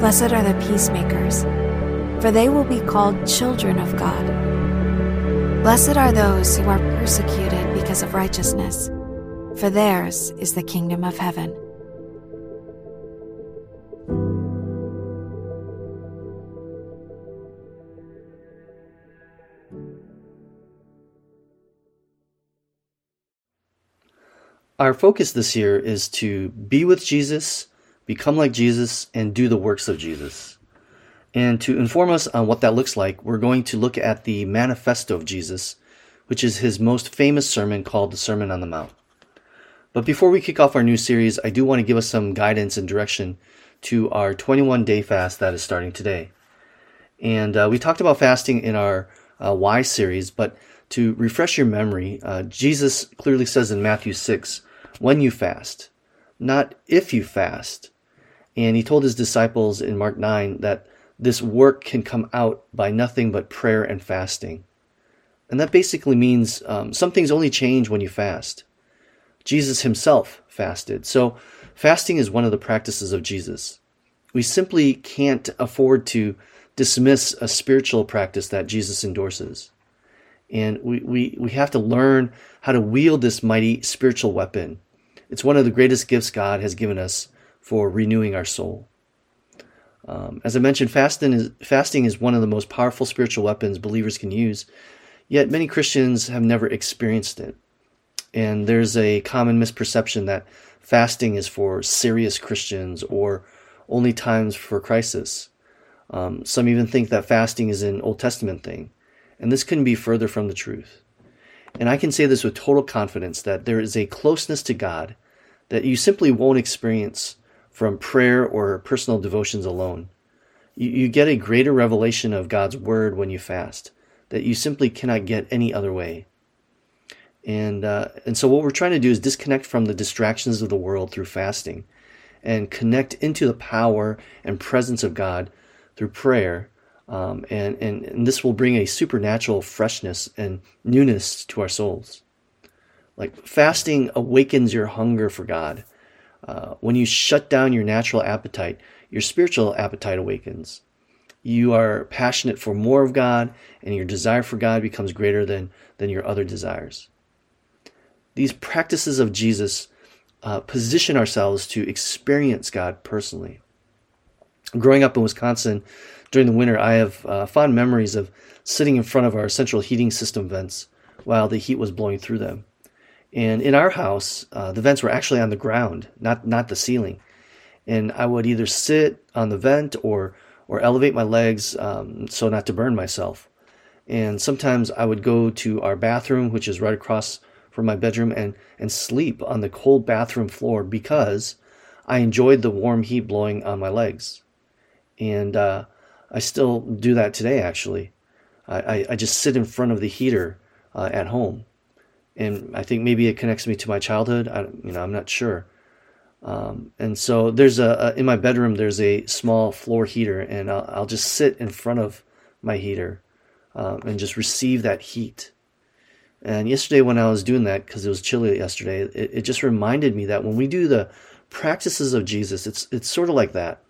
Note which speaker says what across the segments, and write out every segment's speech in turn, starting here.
Speaker 1: Blessed are the peacemakers, for they will be called children of God. Blessed are those who are persecuted because of righteousness, for theirs is the kingdom of heaven.
Speaker 2: Our focus this year is to be with Jesus, become like Jesus, and do the works of Jesus. And to inform us on what that looks like, we're going to look at the manifesto of Jesus, which is his most famous sermon called the Sermon on the Mount. But before we kick off our new series, I do want to give us some guidance and direction to our 21 day fast that is starting today. And uh, we talked about fasting in our uh, Why series, but to refresh your memory, uh, Jesus clearly says in Matthew 6 when you fast, not if you fast. And he told his disciples in Mark 9 that this work can come out by nothing but prayer and fasting. And that basically means um, some things only change when you fast. Jesus himself fasted. So fasting is one of the practices of Jesus. We simply can't afford to dismiss a spiritual practice that Jesus endorses. And we, we, we have to learn how to wield this mighty spiritual weapon it's one of the greatest gifts God has given us for renewing our soul. Um, as I mentioned, fasting is, fasting is one of the most powerful spiritual weapons believers can use, yet many Christians have never experienced it. And there's a common misperception that fasting is for serious Christians or only times for crisis. Um, some even think that fasting is an Old Testament thing, and this couldn't be further from the truth. And I can say this with total confidence that there is a closeness to God that you simply won't experience from prayer or personal devotions alone. You, you get a greater revelation of God's Word when you fast that you simply cannot get any other way. And, uh, and so, what we're trying to do is disconnect from the distractions of the world through fasting and connect into the power and presence of God through prayer um, and, and, and this will bring a supernatural freshness and newness to our souls. Like fasting awakens your hunger for God. Uh, when you shut down your natural appetite, your spiritual appetite awakens. You are passionate for more of God, and your desire for God becomes greater than, than your other desires. These practices of Jesus uh, position ourselves to experience God personally. Growing up in Wisconsin, during the winter, I have uh, fond memories of sitting in front of our central heating system vents while the heat was blowing through them. And in our house, uh, the vents were actually on the ground, not not the ceiling. And I would either sit on the vent or or elevate my legs um, so not to burn myself. And sometimes I would go to our bathroom, which is right across from my bedroom, and and sleep on the cold bathroom floor because I enjoyed the warm heat blowing on my legs. And uh, I still do that today, actually. I, I just sit in front of the heater uh, at home. And I think maybe it connects me to my childhood. I, you know, I'm not sure. Um, and so there's a, a, in my bedroom there's a small floor heater, and I'll, I'll just sit in front of my heater um, and just receive that heat. And yesterday when I was doing that, because it was chilly yesterday, it, it just reminded me that when we do the practices of Jesus, it's it's sort of like that,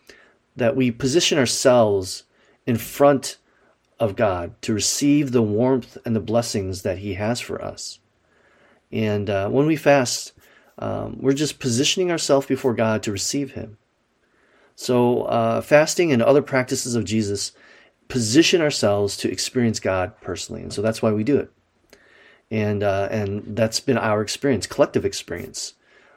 Speaker 2: that we position ourselves in front of God to receive the warmth and the blessings that He has for us. And uh, when we fast, um, we're just positioning ourselves before God to receive Him. So, uh, fasting and other practices of Jesus position ourselves to experience God personally, and so that's why we do it. And uh, and that's been our experience, collective experience,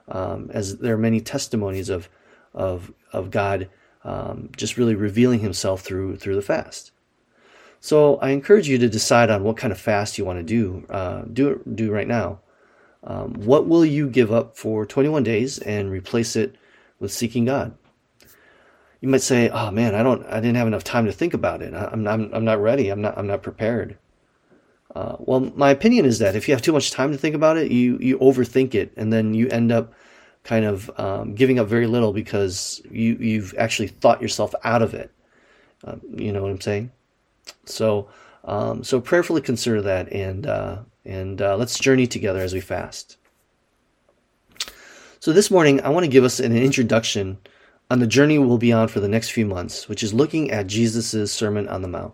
Speaker 2: um, as there are many testimonies of of of God um, just really revealing himself through through the fast. So I encourage you to decide on what kind of fast you want to do uh, do it do right now. Um, what will you give up for 21 days and replace it with seeking God? you might say, "Oh man, I don't, I didn't have enough time to think about it. I'm, I'm, I'm not ready. I'm not, I'm not prepared." Uh, well, my opinion is that if you have too much time to think about it, you you overthink it, and then you end up kind of um, giving up very little because you you've actually thought yourself out of it. Um, you know what I'm saying? So um, so prayerfully consider that, and uh, and uh, let's journey together as we fast. So this morning, I want to give us an introduction on the journey we'll be on for the next few months, which is looking at Jesus' Sermon on the Mount.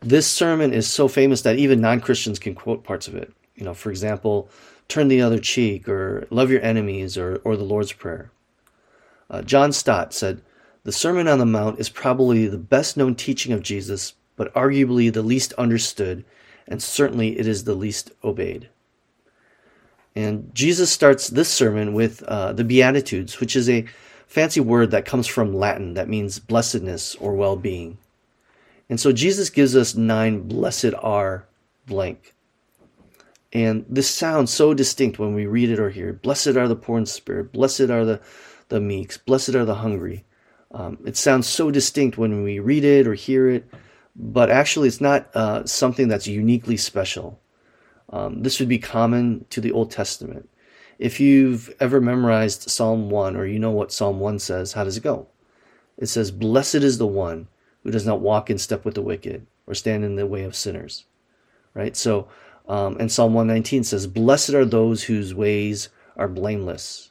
Speaker 2: This sermon is so famous that even non-Christians can quote parts of it. You know, for example, turn the other cheek, or love your enemies, or, or the Lord's Prayer. Uh, John Stott said, The Sermon on the Mount is probably the best known teaching of Jesus, but arguably the least understood, and certainly it is the least obeyed. And Jesus starts this sermon with uh, the Beatitudes, which is a fancy word that comes from Latin that means blessedness or well being. And so Jesus gives us nine blessed are blank. And this sounds so distinct when we read it or hear it. Blessed are the poor in spirit, blessed are the, the meeks, blessed are the hungry. Um, it sounds so distinct when we read it or hear it, but actually, it's not uh, something that's uniquely special. Um, this would be common to the Old Testament. If you've ever memorized Psalm 1 or you know what Psalm 1 says, how does it go? It says, Blessed is the one who does not walk in step with the wicked or stand in the way of sinners. Right? So, um, and Psalm 119 says, Blessed are those whose ways are blameless.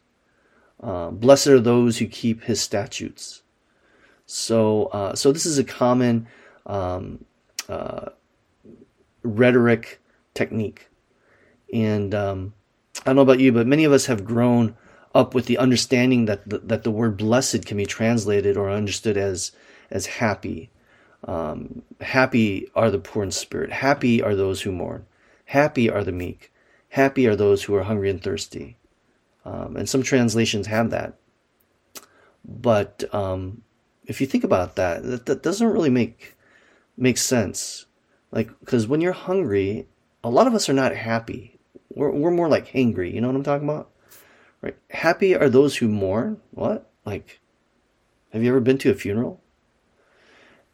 Speaker 2: Uh, blessed are those who keep his statutes. So, uh, so this is a common um, uh, rhetoric technique. And um, I don't know about you, but many of us have grown up with the understanding that the, that the word blessed can be translated or understood as as happy. Um, happy are the poor in spirit. Happy are those who mourn. Happy are the meek. Happy are those who are hungry and thirsty. Um, and some translations have that. But um, if you think about that, that, that doesn't really make make sense. Like, because when you're hungry, a lot of us are not happy. We're, we're more like hangry. You know what I'm talking about? Right? Happy are those who mourn. What? Like, have you ever been to a funeral?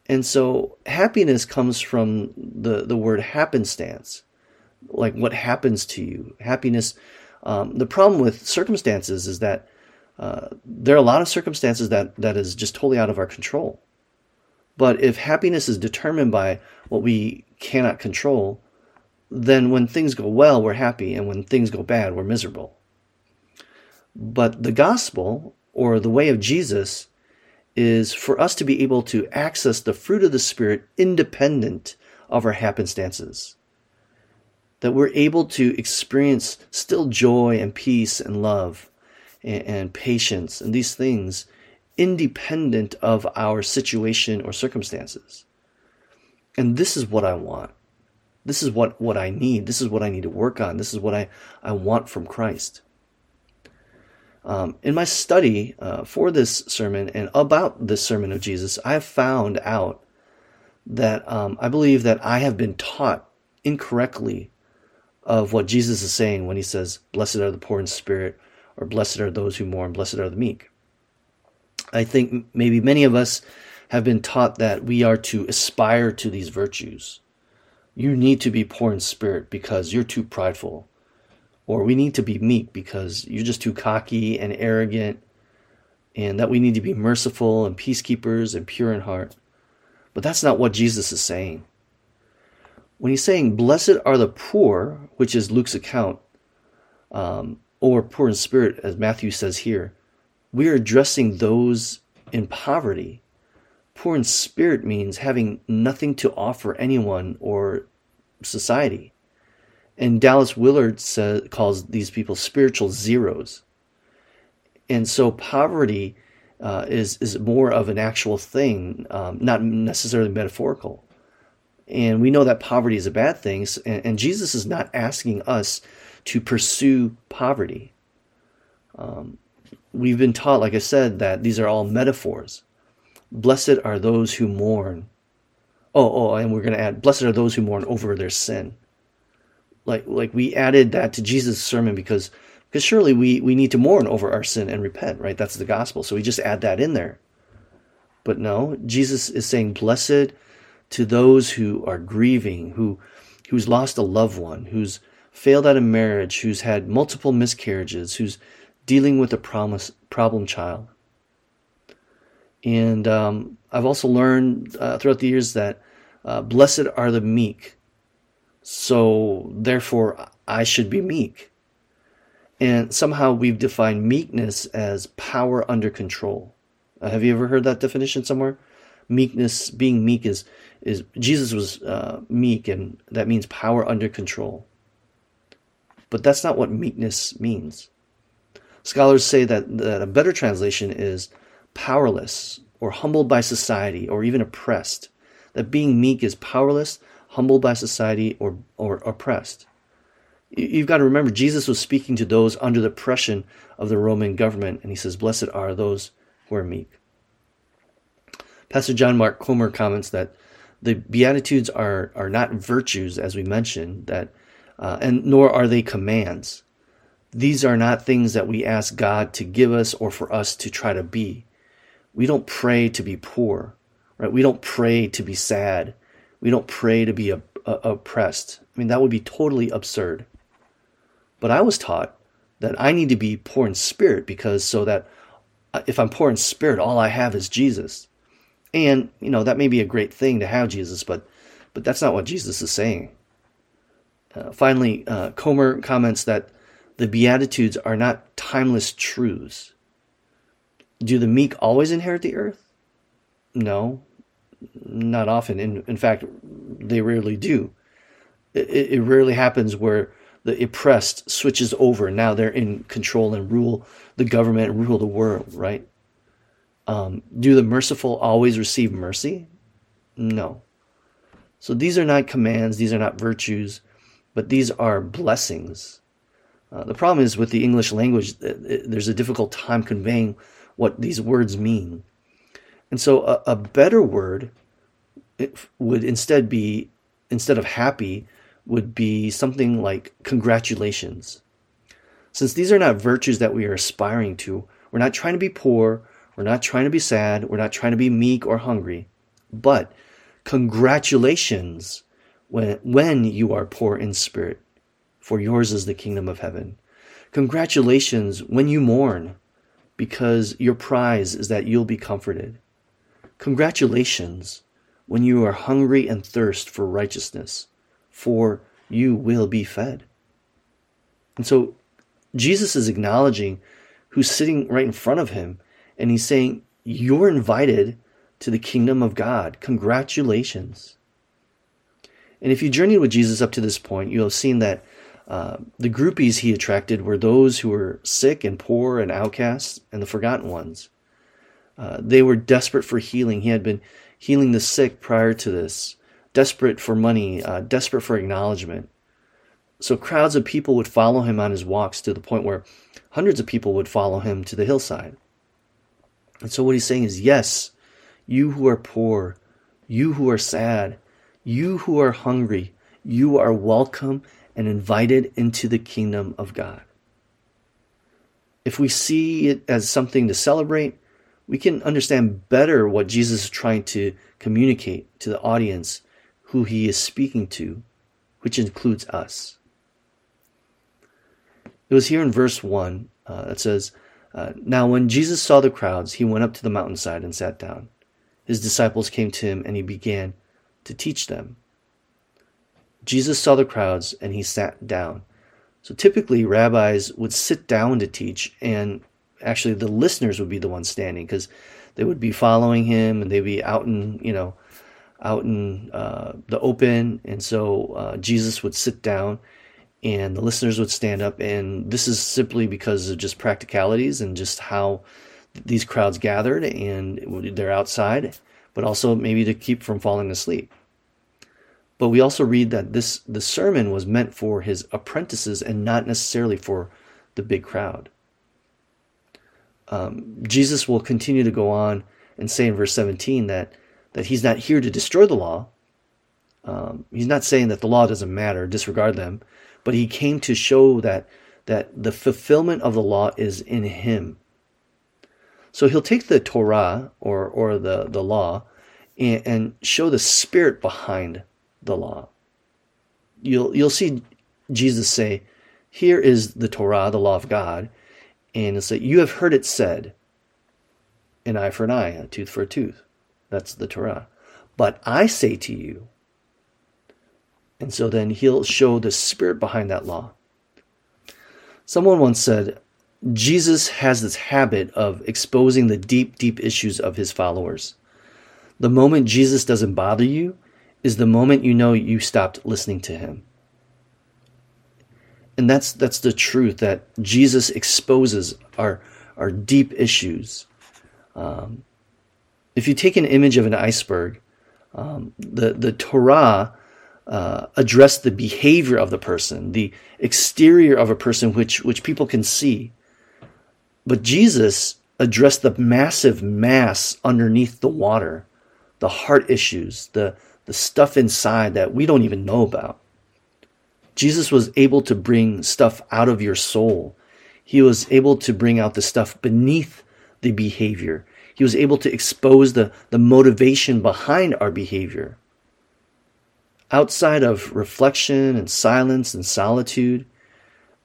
Speaker 2: And so happiness comes from the, the word happenstance, like what happens to you. Happiness. Um, the problem with circumstances is that uh, there are a lot of circumstances that, that is just totally out of our control. But if happiness is determined by what we cannot control, then when things go well, we're happy, and when things go bad, we're miserable. But the gospel, or the way of Jesus, is for us to be able to access the fruit of the Spirit independent of our happenstances. That we're able to experience still joy and peace and love and, and patience and these things independent of our situation or circumstances. And this is what I want. This is what, what I need. This is what I need to work on. This is what I, I want from Christ. Um, in my study uh, for this sermon and about this sermon of Jesus, I have found out that um, I believe that I have been taught incorrectly of what Jesus is saying when he says, Blessed are the poor in spirit, or blessed are those who mourn, blessed are the meek. I think maybe many of us have been taught that we are to aspire to these virtues. You need to be poor in spirit because you're too prideful. Or we need to be meek because you're just too cocky and arrogant. And that we need to be merciful and peacekeepers and pure in heart. But that's not what Jesus is saying. When he's saying, Blessed are the poor, which is Luke's account, um, or poor in spirit, as Matthew says here, we are addressing those in poverty. Poor in spirit means having nothing to offer anyone or society. And Dallas Willard says, calls these people spiritual zeros. And so poverty uh, is, is more of an actual thing, um, not necessarily metaphorical. And we know that poverty is a bad thing. And, and Jesus is not asking us to pursue poverty. Um, we've been taught, like I said, that these are all metaphors. Blessed are those who mourn. Oh, oh, and we're going to add, blessed are those who mourn over their sin. Like, like we added that to Jesus' sermon because, because surely we, we need to mourn over our sin and repent, right? That's the gospel. So we just add that in there. But no, Jesus is saying, Blessed to those who are grieving, who who's lost a loved one, who's failed at a marriage, who's had multiple miscarriages, who's dealing with a promise, problem child. And um, I've also learned uh, throughout the years that uh, blessed are the meek. So therefore, I should be meek. And somehow we've defined meekness as power under control. Uh, have you ever heard that definition somewhere? Meekness, being meek is is Jesus was uh, meek, and that means power under control. But that's not what meekness means. Scholars say that, that a better translation is powerless or humbled by society or even oppressed. That being meek is powerless, humbled by society, or, or oppressed. You've got to remember, Jesus was speaking to those under the oppression of the Roman government, and he says, Blessed are those who are meek. Pastor John Mark Comer comments that the Beatitudes are, are not virtues, as we mentioned, that, uh, and nor are they commands. These are not things that we ask God to give us or for us to try to be. We don't pray to be poor, right? We don't pray to be sad. We don't pray to be oppressed. I mean, that would be totally absurd. But I was taught that I need to be poor in spirit because so that uh, if I'm poor in spirit, all I have is Jesus. And, you know, that may be a great thing to have Jesus, but, but that's not what Jesus is saying. Uh, finally, uh, Comer comments that the Beatitudes are not timeless truths. Do the meek always inherit the earth? No, not often. In, in fact, they rarely do. It, it rarely happens where the oppressed switches over. Now they're in control and rule the government and rule the world, right? Um, do the merciful always receive mercy? No. So these are not commands, these are not virtues, but these are blessings. Uh, the problem is with the English language, there's a difficult time conveying what these words mean. And so a, a better word would instead be, instead of happy, would be something like congratulations. Since these are not virtues that we are aspiring to, we're not trying to be poor, we're not trying to be sad. We're not trying to be meek or hungry. But congratulations when, when you are poor in spirit, for yours is the kingdom of heaven. Congratulations when you mourn, because your prize is that you'll be comforted. Congratulations when you are hungry and thirst for righteousness, for you will be fed. And so Jesus is acknowledging who's sitting right in front of him and he's saying, You're invited to the kingdom of God. Congratulations. And if you journeyed with Jesus up to this point, you'll have seen that the groupies he attracted were those who were sick and poor and outcasts and the forgotten ones. Uh, they were desperate for healing. He had been healing the sick prior to this, desperate for money, uh, desperate for acknowledgement. So crowds of people would follow him on his walks to the point where hundreds of people would follow him to the hillside. And so what he's saying is, yes, you who are poor, you who are sad, you who are hungry, you are welcome and invited into the kingdom of God. If we see it as something to celebrate, we can understand better what Jesus is trying to communicate to the audience who he is speaking to, which includes us. It was here in verse 1 uh, that says, uh, now, when Jesus saw the crowds, he went up to the mountainside and sat down. His disciples came to him, and he began to teach them. Jesus saw the crowds, and he sat down. So typically, rabbis would sit down to teach, and actually, the listeners would be the ones standing because they would be following him, and they'd be out in, you know, out in uh, the open. And so uh, Jesus would sit down and the listeners would stand up. And this is simply because of just practicalities and just how these crowds gathered and they're outside, but also maybe to keep from falling asleep. But we also read that this the sermon was meant for his apprentices and not necessarily for the big crowd. Um, Jesus will continue to go on and say in verse 17 that that he's not here to destroy the law. Um, he's not saying that the law doesn't matter, disregard them but he came to show that that the fulfillment of the law is in him. So he'll take the Torah or, or the, the law and, and show the spirit behind the law. You'll, you'll see Jesus say, Here is the Torah, the law of God. And it's like, You have heard it said, an eye for an eye, a tooth for a tooth. That's the Torah. But I say to you, and so then he'll show the spirit behind that law. Someone once said, Jesus has this habit of exposing the deep, deep issues of his followers. The moment Jesus doesn't bother you is the moment you know you stopped listening to him. And that's that's the truth that Jesus exposes our our deep issues. Um, if you take an image of an iceberg, um, the the Torah uh, addressed the behavior of the person, the exterior of a person, which which people can see. But Jesus addressed the massive mass underneath the water, the heart issues, the, the stuff inside that we don't even know about. Jesus was able to bring stuff out of your soul. He was able to bring out the stuff beneath the behavior. He was able to expose the, the motivation behind our behavior. Outside of reflection and silence and solitude,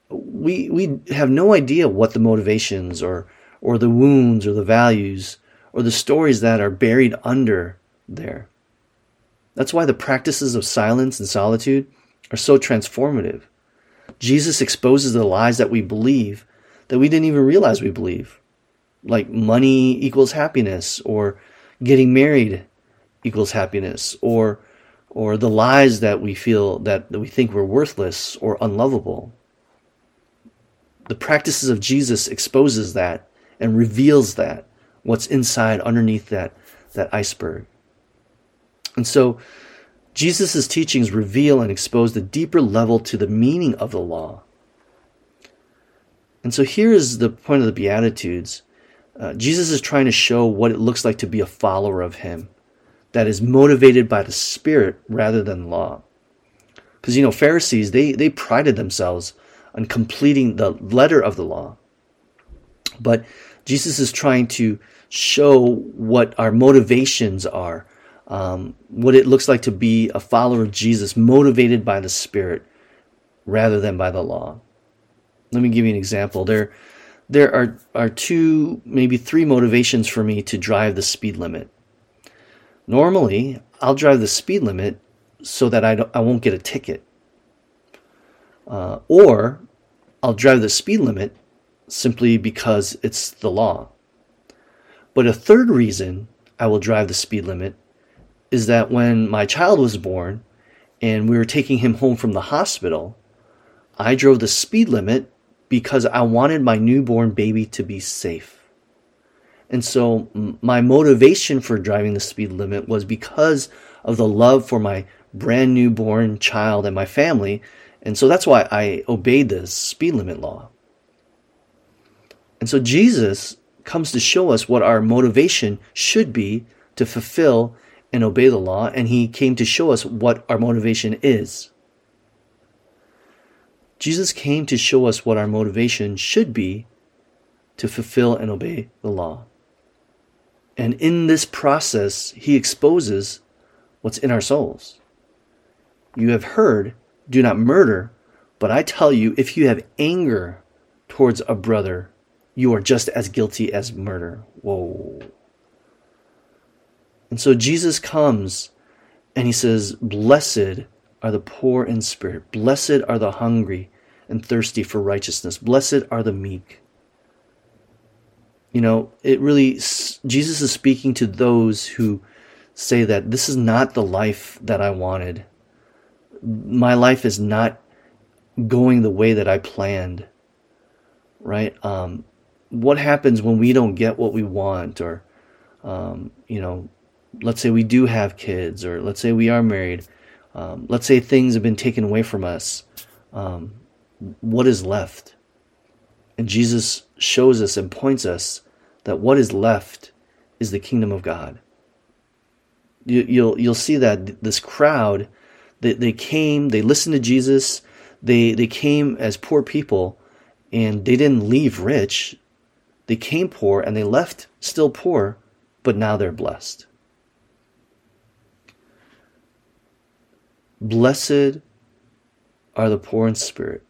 Speaker 2: we we have no idea what the motivations or or the wounds or the values or the stories that are buried under there. That's why the practices of silence and solitude are so transformative. Jesus exposes the lies that we believe that we didn't even realize we believe, like money equals happiness or getting married equals happiness or or the lies that we feel that, that we think we're worthless or unlovable the practices of Jesus exposes that and reveals that what's inside underneath that that iceberg. And so Jesus' teachings reveal and expose the deeper level to the meaning of the law. And so here is the point of the Beatitudes. Uh, Jesus is trying to show what it looks like to be a follower of Him that is motivated by the Spirit rather than law. Because, you know, Pharisees, they, they prided themselves on completing the letter of the law. But Jesus is trying to show what our motivations are, um, what it looks like to be a follower of Jesus, motivated by the Spirit rather than by the law. Let me give you an example. There, there are, are two, maybe three motivations for me to drive the speed limit. Normally, I'll drive the speed limit so that I, I won't get a ticket. Uh, or I'll drive the speed limit simply because it's the law. But a third reason I will drive the speed limit is that when my child was born and we were taking him home from the hospital, I drove the speed limit because I wanted my newborn baby to be safe. And so my motivation for driving the speed limit was because of the love for my brand newborn child and my family and so that's why I obeyed the speed limit law. And so Jesus comes to show us what our motivation should be to fulfill and obey the law, and he came to show us what our motivation is. Jesus came to show us what our motivation should be to fulfill and obey the law. And in this process, he exposes what's in our souls. You have heard do not murder. But I tell you, if you have anger towards a brother, you are just as guilty as murder. Whoa. And so Jesus comes and he says, Blessed are the poor in spirit, blessed are the hungry and thirsty for righteousness, blessed are the meek. You know, it really, Jesus is speaking to those who say that this is not the life that I wanted my life is not going the way that I planned, right? Um, what happens when we don't get what we want, or, um, you know, let's say we do have kids, or let's say we are married, um, let's say things have been taken away from us. Um, what is left? And Jesus shows us and points us that what is left is the kingdom of God. You, you'll you'll see that this crowd they, they came, they listened to Jesus, they, they came as poor people, and they didn't leave rich. They came poor and they left still poor, but now they're blessed. Blessed are the poor in spirit.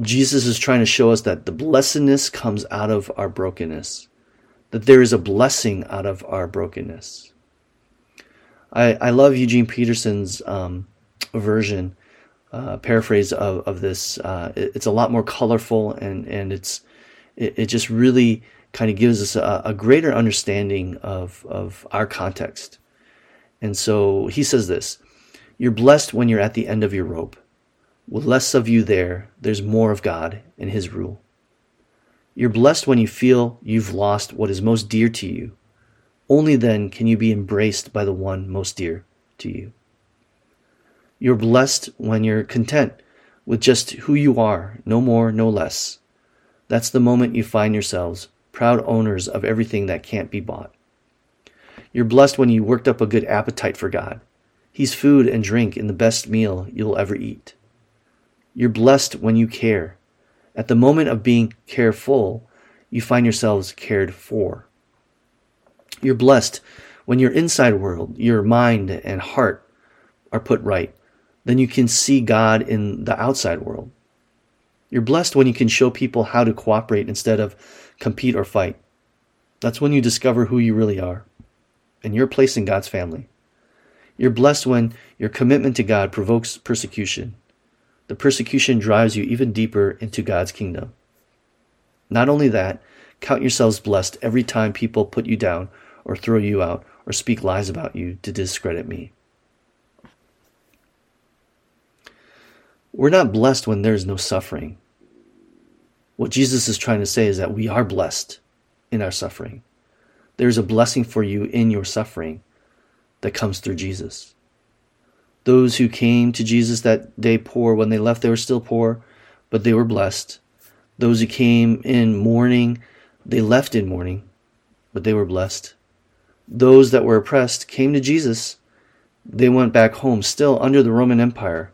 Speaker 2: Jesus is trying to show us that the blessedness comes out of our brokenness, that there is a blessing out of our brokenness. I, I love Eugene Peterson's um, version, uh, paraphrase of, of this. Uh, it, it's a lot more colorful and, and it's, it, it just really kind of gives us a, a greater understanding of, of our context. And so he says this You're blessed when you're at the end of your rope. With less of you there, there's more of God and His rule. You're blessed when you feel you've lost what is most dear to you. Only then can you be embraced by the one most dear to you. You're blessed when you're content with just who you are, no more, no less. That's the moment you find yourselves proud owners of everything that can't be bought. You're blessed when you worked up a good appetite for God. He's food and drink in the best meal you'll ever eat. You're blessed when you care. At the moment of being careful, you find yourselves cared for. You're blessed when your inside world, your mind and heart are put right. Then you can see God in the outside world. You're blessed when you can show people how to cooperate instead of compete or fight. That's when you discover who you really are and your place in God's family. You're blessed when your commitment to God provokes persecution the persecution drives you even deeper into God's kingdom. Not only that, count yourselves blessed every time people put you down or throw you out or speak lies about you to discredit me. We're not blessed when there is no suffering. What Jesus is trying to say is that we are blessed in our suffering. There is a blessing for you in your suffering that comes through Jesus. Those who came to Jesus that day poor, when they left, they were still poor, but they were blessed. Those who came in mourning, they left in mourning, but they were blessed. Those that were oppressed came to Jesus. They went back home, still under the Roman Empire,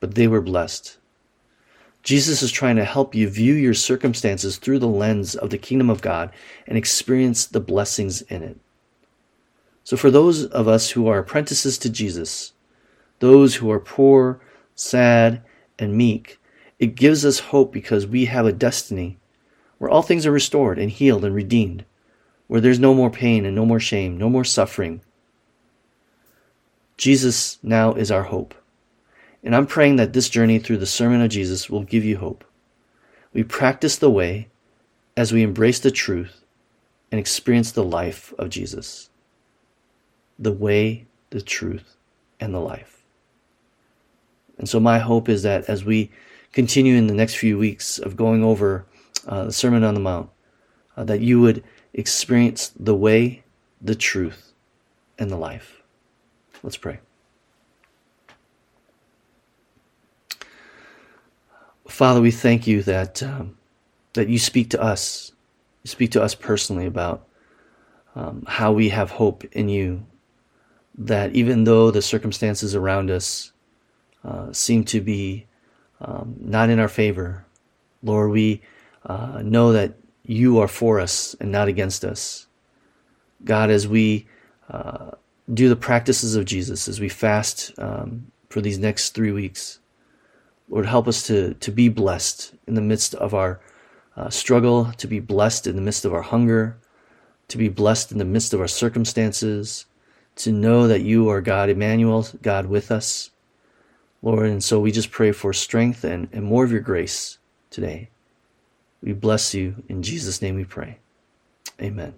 Speaker 2: but they were blessed. Jesus is trying to help you view your circumstances through the lens of the kingdom of God and experience the blessings in it. So, for those of us who are apprentices to Jesus, those who are poor, sad, and meek. It gives us hope because we have a destiny where all things are restored and healed and redeemed, where there's no more pain and no more shame, no more suffering. Jesus now is our hope. And I'm praying that this journey through the sermon of Jesus will give you hope. We practice the way as we embrace the truth and experience the life of Jesus. The way, the truth, and the life. And so my hope is that as we continue in the next few weeks of going over uh, the Sermon on the Mount, uh, that you would experience the way, the truth, and the life. Let's pray. Father, we thank you that um, that you speak to us, you speak to us personally about um, how we have hope in you. That even though the circumstances around us uh, seem to be um, not in our favor. Lord, we uh, know that you are for us and not against us. God, as we uh, do the practices of Jesus, as we fast um, for these next three weeks, Lord, help us to, to be blessed in the midst of our uh, struggle, to be blessed in the midst of our hunger, to be blessed in the midst of our circumstances, to know that you are God, Emmanuel, God with us. Lord. And so we just pray for strength and, and more of your grace today. We bless you. In Jesus' name we pray. Amen.